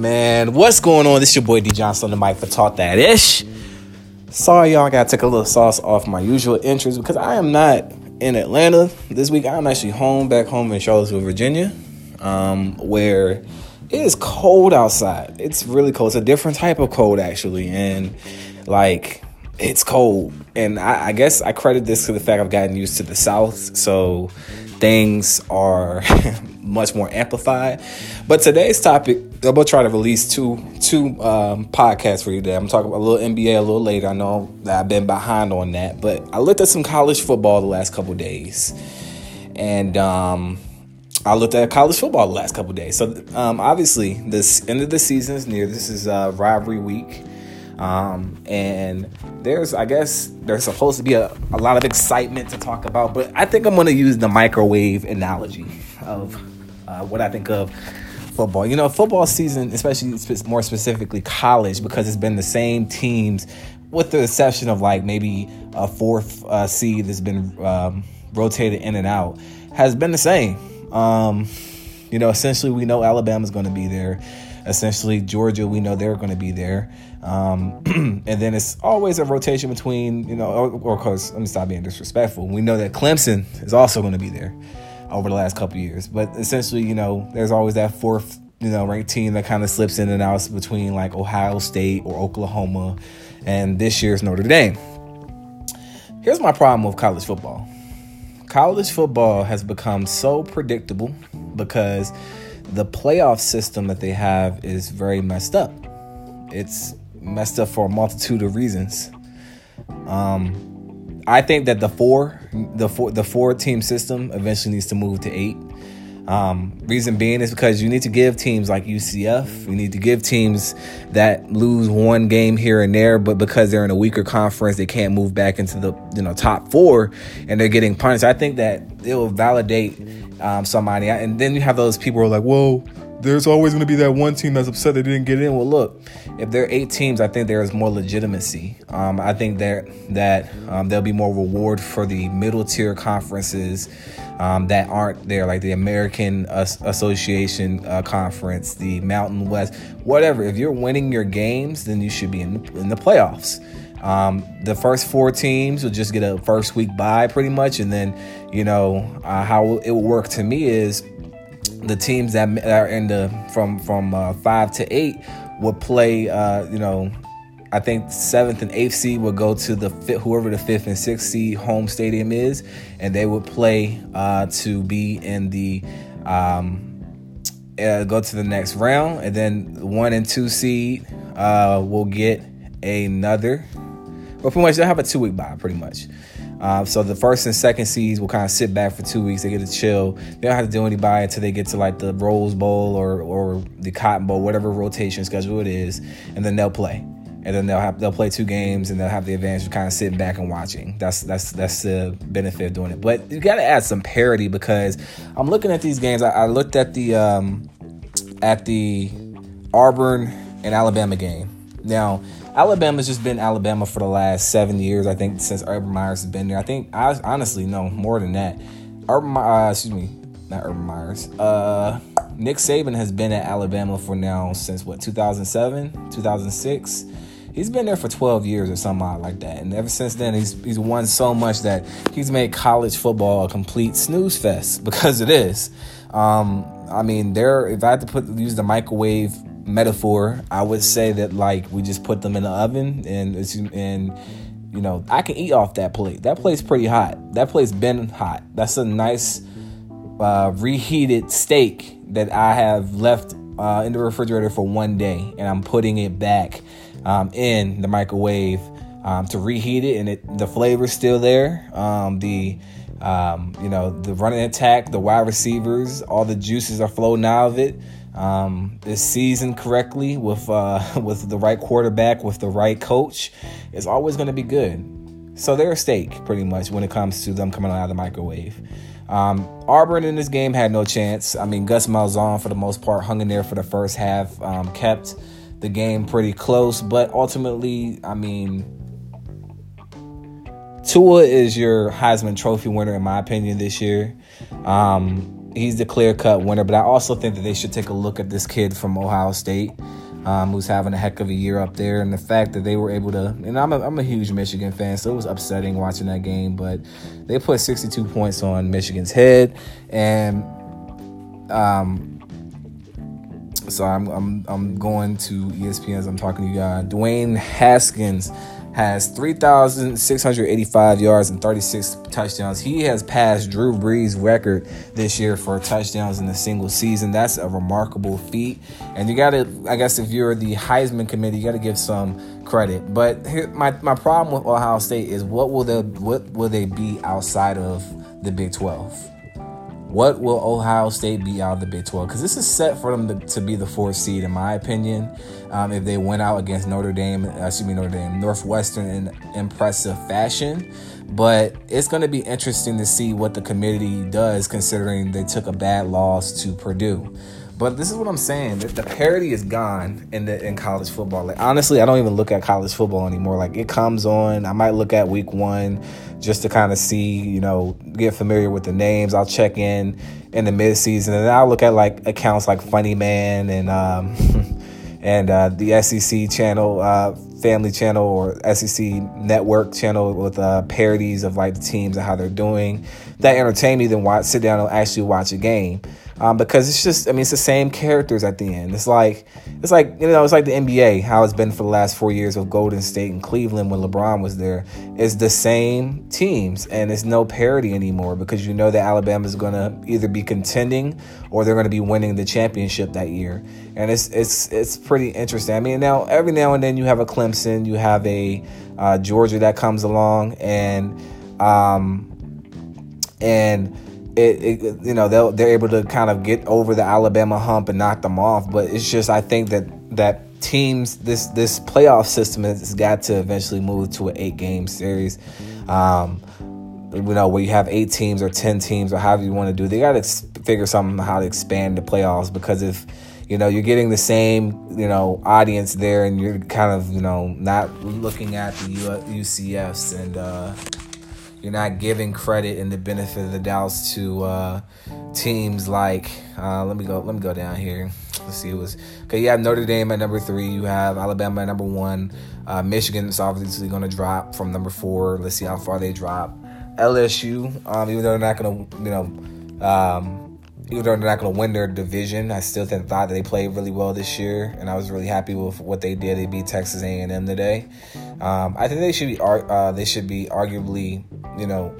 Man, what's going on? This your boy D Johnson on the mic for Talk That Ish. Sorry, y'all. I take a little sauce off my usual interest because I am not in Atlanta this week. I'm actually home, back home in Charlottesville, Virginia, um, where it is cold outside. It's really cold. It's a different type of cold, actually, and like it's cold. And I, I guess I credit this to the fact I've gotten used to the South, so things are much more amplified. But today's topic, I'm gonna try to release two two um, podcasts for you today. I'm talking about a little NBA a little later. I know that I've been behind on that, but I looked at some college football the last couple days, and um, I looked at college football the last couple days. So um, obviously, this end of the season is near. This is uh, rivalry week. Um, and there's, I guess, there's supposed to be a, a lot of excitement to talk about, but I think I'm going to use the microwave analogy of uh, what I think of football. You know, football season, especially more specifically college, because it's been the same teams, with the exception of like maybe a fourth uh, seed that's been um, rotated in and out, has been the same. Um, you know, essentially, we know Alabama's going to be there. Essentially, Georgia, we know they're going to be there. Um, and then it's always a rotation between, you know, or, of course, let me stop being disrespectful. We know that Clemson is also going to be there over the last couple years. But essentially, you know, there's always that fourth, you know, ranked team that kind of slips in and out between like Ohio State or Oklahoma and this year's Notre Dame. Here's my problem with college football. College football has become so predictable because the playoff system that they have is very messed up. It's messed up for a multitude of reasons. Um, I think that the four, the four, the four team system eventually needs to move to eight. Um, reason being is because you need to give teams like UCF, you need to give teams that lose one game here and there, but because they're in a weaker conference, they can't move back into the you know top four, and they're getting punished. I think that it will validate um, somebody, and then you have those people who are like, "Whoa, there's always going to be that one team that's upset they didn't get in. Well, look, if there are eight teams, I think there is more legitimacy. Um, I think that that um, there'll be more reward for the middle tier conferences um, that aren't there, like the American Association uh, Conference, the Mountain West, whatever. If you're winning your games, then you should be in the, in the playoffs. Um, the first four teams will just get a first week bye pretty much, and then you know uh, how it will work to me is the teams that are in the from from uh, five to eight will play. Uh, you know, I think seventh and eighth seed would go to the fifth, whoever the fifth and sixth seed home stadium is, and they would play uh, to be in the um, uh, go to the next round, and then one and two seed uh, will get another. Well, pretty much they'll have a two week bye, pretty much. Um, so the first and second seeds will kind of sit back for two weeks. They get to chill. They don't have to do any buy until they get to like the Rose Bowl or or the Cotton Bowl, whatever rotation schedule it is, and then they'll play. And then they'll have they'll play two games and they'll have the advantage of kind of sitting back and watching. That's that's that's the benefit of doing it. But you got to add some parity because I'm looking at these games. I, I looked at the um, at the Auburn and Alabama game. Now Alabama's just been Alabama for the last seven years. I think since Urban Meyers has been there. I think I honestly no more than that. Urban, uh, excuse me, not Urban Meyers. Uh, Nick Saban has been at Alabama for now since what 2007, 2006. He's been there for 12 years or something like that, and ever since then he's he's won so much that he's made college football a complete snooze fest because it is. Um, I mean, there. If I had to put use the microwave metaphor, I would say that like we just put them in the oven and it's and you know I can eat off that plate. That plate's pretty hot. That plate's been hot. That's a nice uh, reheated steak that I have left uh, in the refrigerator for one day, and I'm putting it back um, in the microwave um, to reheat it, and it the flavor's still there. Um, the um, you know the running attack, the wide receivers, all the juices are flowing out of it um, is seasoned correctly with uh, with the right quarterback, with the right coach, is always going to be good. So they're a steak, pretty much, when it comes to them coming out of the microwave. Um, Auburn in this game had no chance. I mean, Gus Malzahn, for the most part, hung in there for the first half, um, kept the game pretty close, but ultimately, I mean, Tua is your Heisman Trophy winner, in my opinion, this year. Um, he's the clear cut winner. But I also think that they should take a look at this kid from Ohio State. Um, who's having a heck of a year up there, and the fact that they were able to, and I'm a, I'm a huge Michigan fan, so it was upsetting watching that game, but they put 62 points on Michigan's head, and um, so I'm, I'm I'm going to ESPN as I'm talking to you guys. Dwayne Haskins has 3,685 yards and 36 touchdowns. He has passed Drew Brees' record this year for touchdowns in a single season. That's a remarkable feat. And you got to, I guess, if you're the Heisman committee, you got to give some credit. But here, my, my problem with Ohio State is what will they what will they be outside of the Big 12? What will Ohio State be out of the Big 12? Because this is set for them to, to, be the fourth seed, in my opinion. Um, if they went out against Notre Dame, uh, excuse me, Notre Dame, Northwestern in impressive fashion. But it's going to be interesting to see what the committee does, considering they took a bad loss to Purdue. But this is what I'm saying: the parity is gone in the in college football. Like honestly, I don't even look at college football anymore. Like it comes on, I might look at week one just to kind of see, you know, get familiar with the names. I'll check in in the midseason, and I'll look at like accounts like Funny Man and um, and uh, the SEC channel, uh, Family Channel, or SEC Network channel with uh, parodies of like the teams and how they're doing. That entertain me. Then watch, sit down and actually watch a game um, because it's just I mean it's the same characters at the end. It's like it's like you know it's like the NBA how it's been for the last four years with Golden State and Cleveland when LeBron was there. It's the same teams and it's no parity anymore because you know that Alabama is going to either be contending or they're going to be winning the championship that year. And it's it's it's pretty interesting. I mean now every now and then you have a Clemson, you have a uh, Georgia that comes along and um, and it, it, you know they'll they're able to kind of get over the Alabama hump and knock them off. But it's just I think that that teams this this playoff system has got to eventually move to an eight game series. Um, you know where you have eight teams or ten teams or however you want to do. They got to figure something how to expand the playoffs because if you know you're getting the same you know audience there and you're kind of you know not looking at the UCFs and. Uh, you're not giving credit and the benefit of the doubt to uh, teams like uh, let me go let me go down here. Let's see who was okay. You have Notre Dame at number three. You have Alabama at number one. Uh, Michigan is obviously going to drop from number four. Let's see how far they drop. LSU, um, even though they're not going to you know. Um, even though they're not going to win their division, I still think, thought that they played really well this year, and I was really happy with what they did. They beat Texas A&M today. Um, I think they should be uh, they should be arguably you know,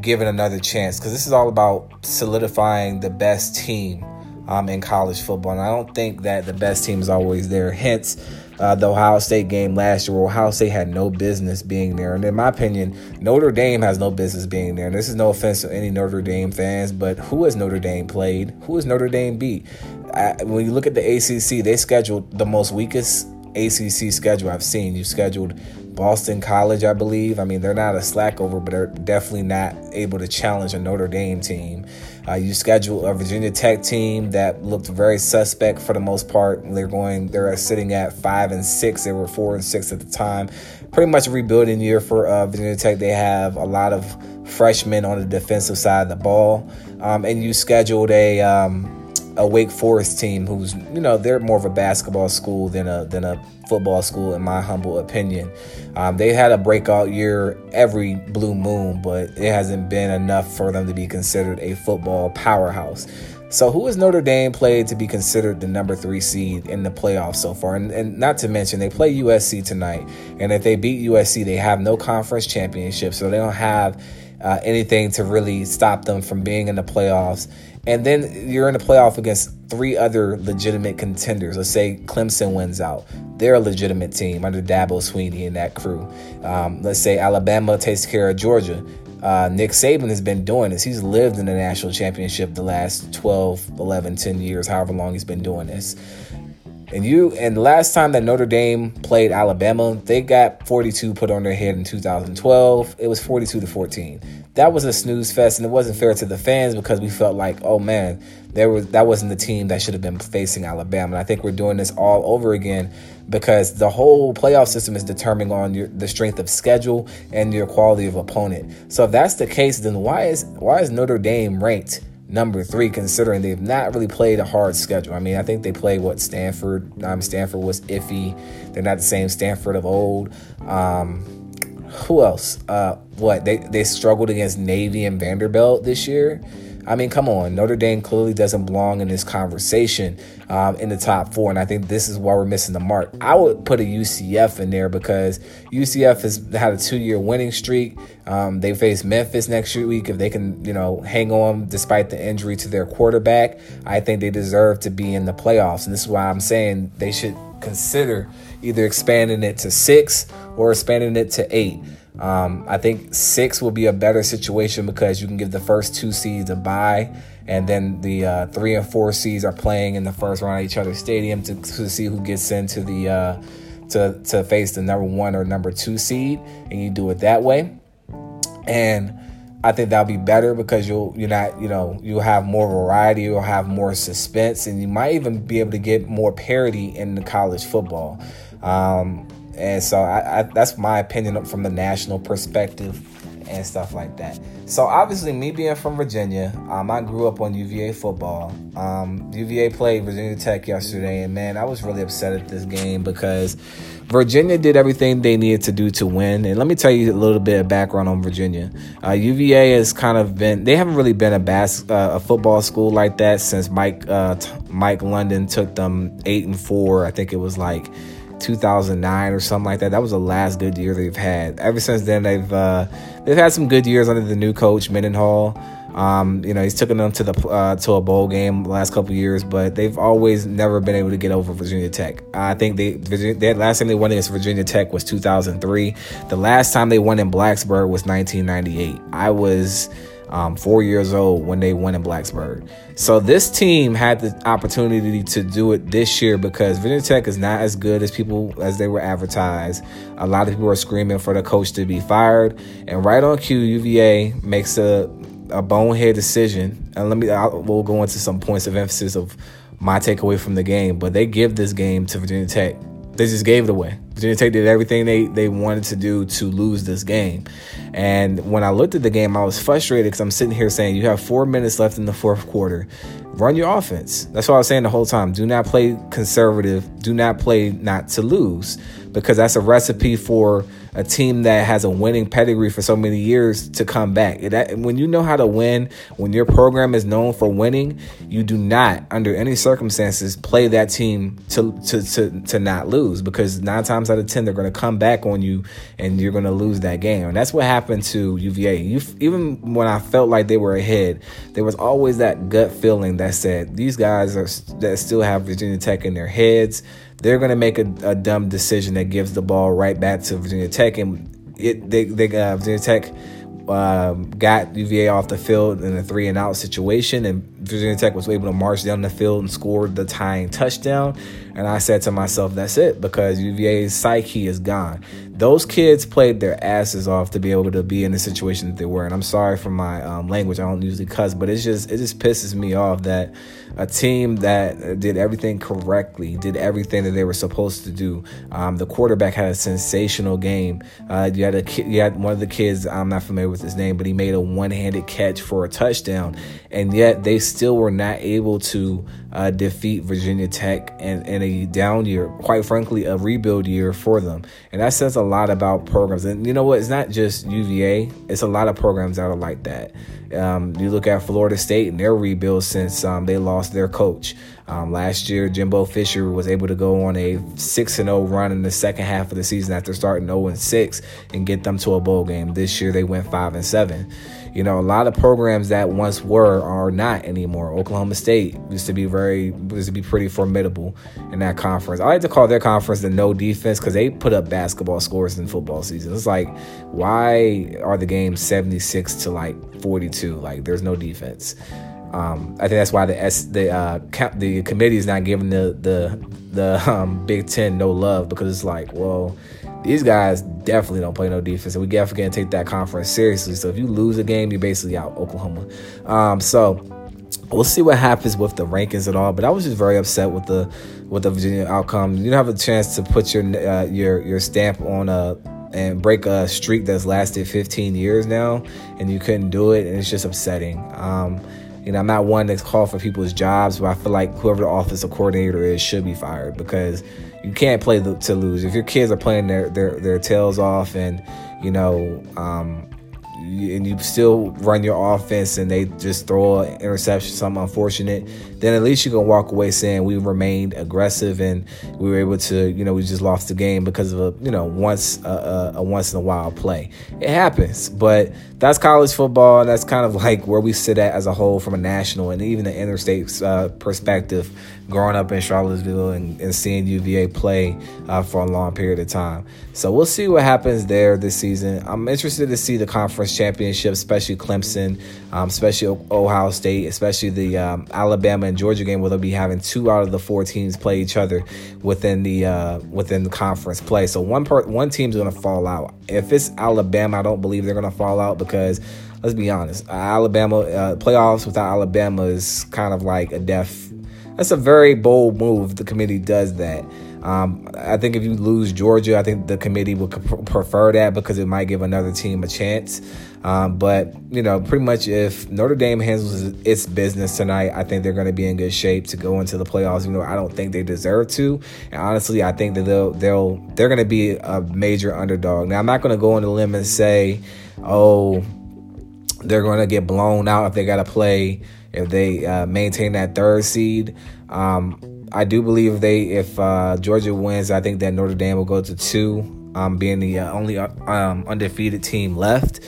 given another chance because this is all about solidifying the best team um, in college football. And I don't think that the best team is always there. Hence, uh, the Ohio State game last year, where Ohio State had no business being there. And in my opinion, Notre Dame has no business being there. And this is no offense to any Notre Dame fans, but who has Notre Dame played? Who has Notre Dame beat? I, when you look at the ACC, they scheduled the most weakest ACC schedule I've seen. You scheduled Boston College, I believe. I mean, they're not a slack over, but they're definitely not able to challenge a Notre Dame team. Uh, you schedule a Virginia Tech team that looked very suspect for the most part. They're going, they're sitting at five and six. They were four and six at the time. Pretty much a rebuilding year for uh, Virginia Tech. They have a lot of freshmen on the defensive side of the ball, um, and you scheduled a. Um, a Wake Forest team who's you know they're more of a basketball school than a than a football school in my humble opinion. Um, they had a breakout year every blue moon, but it hasn't been enough for them to be considered a football powerhouse. So, who has Notre Dame played to be considered the number three seed in the playoffs so far? And, and, not to mention, they play USC tonight. And if they beat USC, they have no conference championship. So, they don't have uh, anything to really stop them from being in the playoffs. And then you're in the playoff against three other legitimate contenders. Let's say Clemson wins out. They're a legitimate team under Dabo Swinney and that crew. Um, let's say Alabama takes care of Georgia. Uh, Nick Saban has been doing this. He's lived in the national championship the last 12, 11, 10 years, however long he's been doing this. And you and last time that Notre Dame played Alabama, they got 42 put on their head in 2012. It was 42 to 14. That was a snooze fest, and it wasn't fair to the fans because we felt like, oh man, there was that wasn't the team that should have been facing Alabama. And I think we're doing this all over again because the whole playoff system is determined on your, the strength of schedule and your quality of opponent. So if that's the case, then why is why is Notre Dame ranked number three, considering they've not really played a hard schedule. I mean, I think they played what Stanford. Um, Stanford was iffy. They're not the same Stanford of old. Um, who else? Uh, what they they struggled against Navy and Vanderbilt this year. I mean, come on. Notre Dame clearly doesn't belong in this conversation um, in the top four. And I think this is why we're missing the mark. I would put a UCF in there because UCF has had a two year winning streak. Um, they face Memphis next week. If they can, you know, hang on despite the injury to their quarterback, I think they deserve to be in the playoffs. And this is why I'm saying they should consider either expanding it to six or expanding it to eight. Um, I think six will be a better situation because you can give the first two seeds a bye, and then the uh, three and four seeds are playing in the first round at each other's stadium to, to see who gets into the uh, to to face the number one or number two seed, and you do it that way. And I think that'll be better because you'll you're not you know you'll have more variety, you'll have more suspense, and you might even be able to get more parity in the college football. Um, and so I, I, that's my opinion from the national perspective and stuff like that. So obviously, me being from Virginia, um, I grew up on UVA football. Um, UVA played Virginia Tech yesterday, and man, I was really upset at this game because Virginia did everything they needed to do to win. And let me tell you a little bit of background on Virginia. Uh, UVA has kind of been they haven't really been a bas- uh, a football school like that since Mike uh, t- Mike London took them eight and four. I think it was like 2009 or something like that. That was the last good year they've had. Ever since then, they've uh, they've had some good years under the new coach Mendenhall. Um, you know, he's taken them to the uh, to a bowl game the last couple years, but they've always never been able to get over Virginia Tech. I think they Virginia, last time they won against Virginia Tech was 2003. The last time they won in Blacksburg was 1998. I was um, four years old when they won in Blacksburg. So this team had the opportunity to do it this year because Virginia Tech is not as good as people as they were advertised. A lot of people are screaming for the coach to be fired, and right on cue, UVA makes a a bonehead decision. And let me I'll, we'll go into some points of emphasis of my takeaway from the game, but they give this game to Virginia Tech. They just gave it away. Virginia Tech did everything they, they wanted to do to lose this game. And when I looked at the game, I was frustrated because I'm sitting here saying, you have four minutes left in the fourth quarter. Run your offense. That's what I was saying the whole time. Do not play conservative. Do not play not to lose because that's a recipe for a team that has a winning pedigree for so many years to come back. That, when you know how to win, when your program is known for winning, you do not, under any circumstances, play that team to to to, to not lose because nine times out of ten they're going to come back on you and you're going to lose that game. And that's what happened to UVA. You, even when I felt like they were ahead, there was always that gut feeling that said these guys are that still have Virginia Tech in their heads they're going to make a, a, dumb decision that gives the ball right back to Virginia Tech, and it they, they uh, Virginia Tech um, got UVA off the field in a three and out situation, and Virginia Tech was able to march down the field and score the tying touchdown. And I said to myself, that's it, because UVA's psyche is gone. Those kids played their asses off to be able to be in the situation that they were. And I'm sorry for my um, language; I don't usually cuss, but it's just it just pisses me off that a team that did everything correctly, did everything that they were supposed to do. Um, the quarterback had a sensational game. Uh, you had a kid, you had one of the kids. I'm not familiar with his name, but he made a one-handed catch for a touchdown, and yet they still were not able to uh, defeat Virginia Tech in, in a down year, quite frankly, a rebuild year for them. And that says a lot about programs. And you know what? It's not just UVA, it's a lot of programs that are like that. Um, you look at Florida State and their rebuild since um, they lost their coach. Um, last year, Jimbo Fisher was able to go on a 6 0 run in the second half of the season after starting 0 6 and get them to a bowl game. This year, they went 5 and 7. You know, a lot of programs that once were are not anymore. Oklahoma State used to be very used to be pretty formidable in that conference. I like to call their conference the no defense because they put up basketball scores in football season. It's like, why are the games 76 to like 42? Like there's no defense. Um, I think that's why the S, the uh, the committee is not giving the the the um, Big Ten no love because it's like, well, these guys definitely don't play no defense, and we definitely gonna take that conference seriously. So if you lose a game, you're basically out, Oklahoma. Um, so we'll see what happens with the rankings at all. But I was just very upset with the with the Virginia outcome. You don't have a chance to put your uh, your your stamp on a and break a streak that's lasted 15 years now, and you couldn't do it, and it's just upsetting. Um, you know, I'm not one that's called for people's jobs, but I feel like whoever the offensive coordinator is should be fired because you can't play to lose. If your kids are playing their their, their tails off and you know um, and you still run your offense and they just throw an interception, something unfortunate, then at least you can walk away saying we remained aggressive and we were able to, you know, we just lost the game because of a, you know, once a, a once in a while play. It happens, but that's college football. That's kind of like where we sit at as a whole from a national and even the interstate uh, perspective. Growing up in Charlottesville and, and seeing UVA play uh, for a long period of time, so we'll see what happens there this season. I'm interested to see the conference championship, especially Clemson, um, especially Ohio State, especially the um, Alabama Georgia game, where they'll be having two out of the four teams play each other within the uh, within the conference play. So one part, one team's going to fall out. If it's Alabama, I don't believe they're going to fall out because let's be honest, Alabama uh, playoffs without Alabama is kind of like a death. That's a very bold move. The committee does that. Um, I think if you lose Georgia, I think the committee would prefer that because it might give another team a chance. Um, but you know, pretty much if Notre Dame handles its business tonight, I think they're going to be in good shape to go into the playoffs. You know, I don't think they deserve to, and honestly, I think that they'll they'll they're going to be a major underdog. Now, I'm not going to go on the limb and say, oh, they're going to get blown out if they got to play if they uh, maintain that third seed. Um, I do believe they, if uh, Georgia wins, I think that Notre Dame will go to two, um, being the uh, only uh, um, undefeated team left.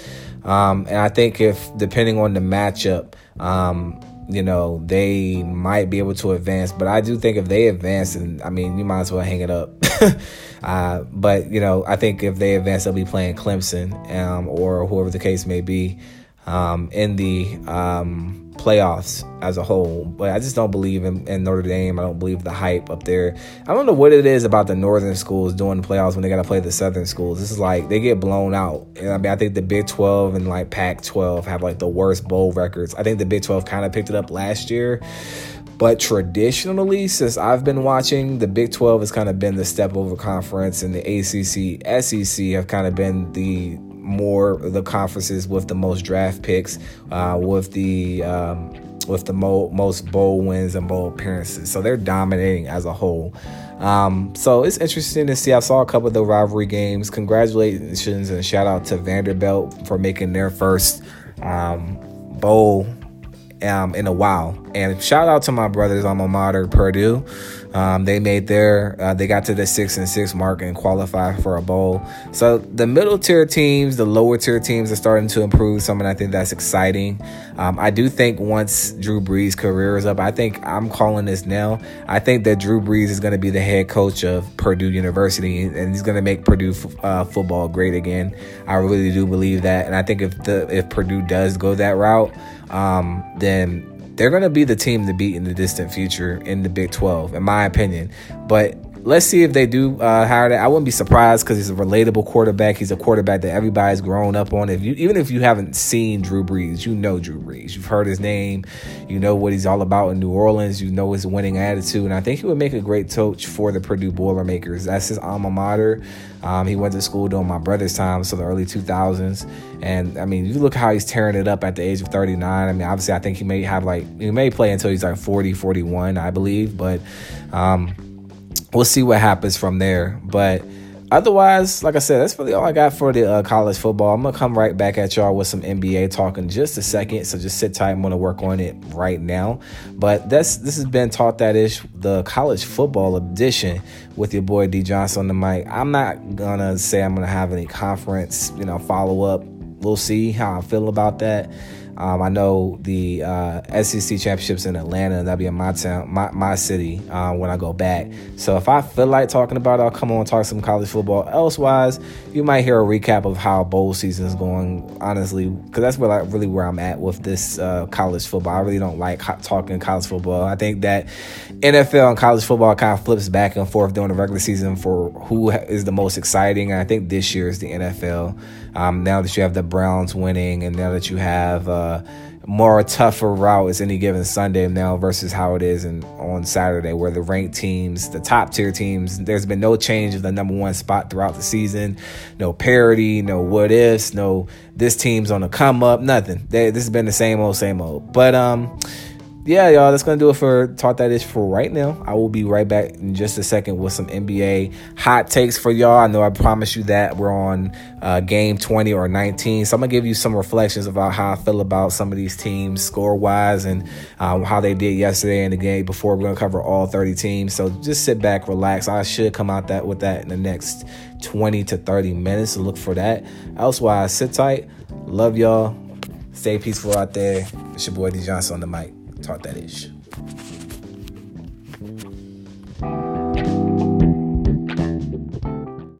Um, and I think if, depending on the matchup, um, you know, they might be able to advance. But I do think if they advance, and I mean, you might as well hang it up. uh, but you know, I think if they advance, they'll be playing Clemson um, or whoever the case may be um, in the um, playoffs as a whole. But I just don't believe in, in, Notre Dame. I don't believe the hype up there. I don't know what it is about the northern schools doing the playoffs when they got to play the southern schools. This is like they get blown out. And I mean, I think the Big 12 and like Pac 12 have like the worst bowl records. I think the Big 12 kind of picked it up last year. But traditionally, since I've been watching, the Big 12 has kind of been the step over conference, and the ACC, SEC have kind of been the more the conferences with the most draft picks, uh, with the um, with the mo- most bowl wins and bowl appearances. So they're dominating as a whole. Um, so it's interesting to see. I saw a couple of the rivalry games. Congratulations and shout out to Vanderbilt for making their first um, bowl um, in a while. And shout out to my brothers alma mater, Purdue. Um, they made their, uh, they got to the six and six mark and qualified for a bowl. So the middle tier teams, the lower tier teams are starting to improve. Something I think that's exciting. Um, I do think once Drew Brees' career is up, I think I'm calling this now. I think that Drew Brees is going to be the head coach of Purdue University and he's going to make Purdue uh, football great again. I really do believe that, and I think if the if Purdue does go that route, um, then they're going to be the team to beat in the distant future in the Big 12, in my opinion. But let's see if they do uh, hire that. I wouldn't be surprised because he's a relatable quarterback. He's a quarterback that everybody's grown up on. If you even if you haven't seen Drew Brees, you know Drew Brees. You've heard his name. You know what he's all about in New Orleans. You know his winning attitude, and I think he would make a great coach for the Purdue Boilermakers. That's his alma mater. Um, he went to school during my brother's time, so the early 2000s. And I mean, you look how he's tearing it up at the age of 39. I mean, obviously, I think he may have like, he may play until he's like 40, 41, I believe. But um, we'll see what happens from there. But otherwise, like I said, that's really all I got for the uh, college football. I'm gonna come right back at y'all with some NBA talk in just a second. So just sit tight. I'm gonna work on it right now. But that's this has been talk that ish the college football edition with your boy D Johnson on the mic. I'm not gonna say I'm gonna have any conference, you know, follow up. We'll see how I feel about that. Um, I know the uh, SEC championships in Atlanta. That'll be in my town, my, my city, uh, when I go back. So if I feel like talking about it, I'll come on and talk some college football. Elsewise, you might hear a recap of how bowl season is going. Honestly, because that's where like really where I'm at with this uh, college football. I really don't like talking college football. I think that NFL and college football kind of flips back and forth during the regular season for who is the most exciting. And I think this year is the NFL. Um, now that you have the Browns winning, and now that you have uh, more tougher route any given Sunday now versus how it is in, on Saturday, where the ranked teams, the top tier teams, there's been no change of the number one spot throughout the season. No parity, no what ifs, no this team's on the come up, nothing. They, this has been the same old, same old. But um, yeah, y'all, that's gonna do it for Talk That Ish for right now. I will be right back in just a second with some NBA hot takes for y'all. I know I promised you that we're on uh, game 20 or 19, so I'm gonna give you some reflections about how I feel about some of these teams score wise and um, how they did yesterday in the game before we're gonna cover all 30 teams. So just sit back, relax. I should come out that with that in the next 20 to 30 minutes. So look for that. Elsewise, sit tight. Love y'all. Stay peaceful out there. It's your boy D Johnson on the mic. Talk that ish.